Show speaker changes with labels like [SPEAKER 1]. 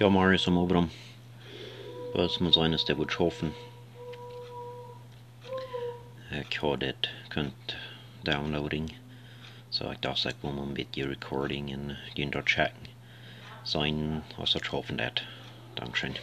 [SPEAKER 1] Ja, Marius am Obram. Was muss eines der Wutsch hoffen? Ik äh, har det kunt downloading. Så ik dacht ik wil een beetje recording en die chatting. Sein, was er hoffen dat. Dankeschön.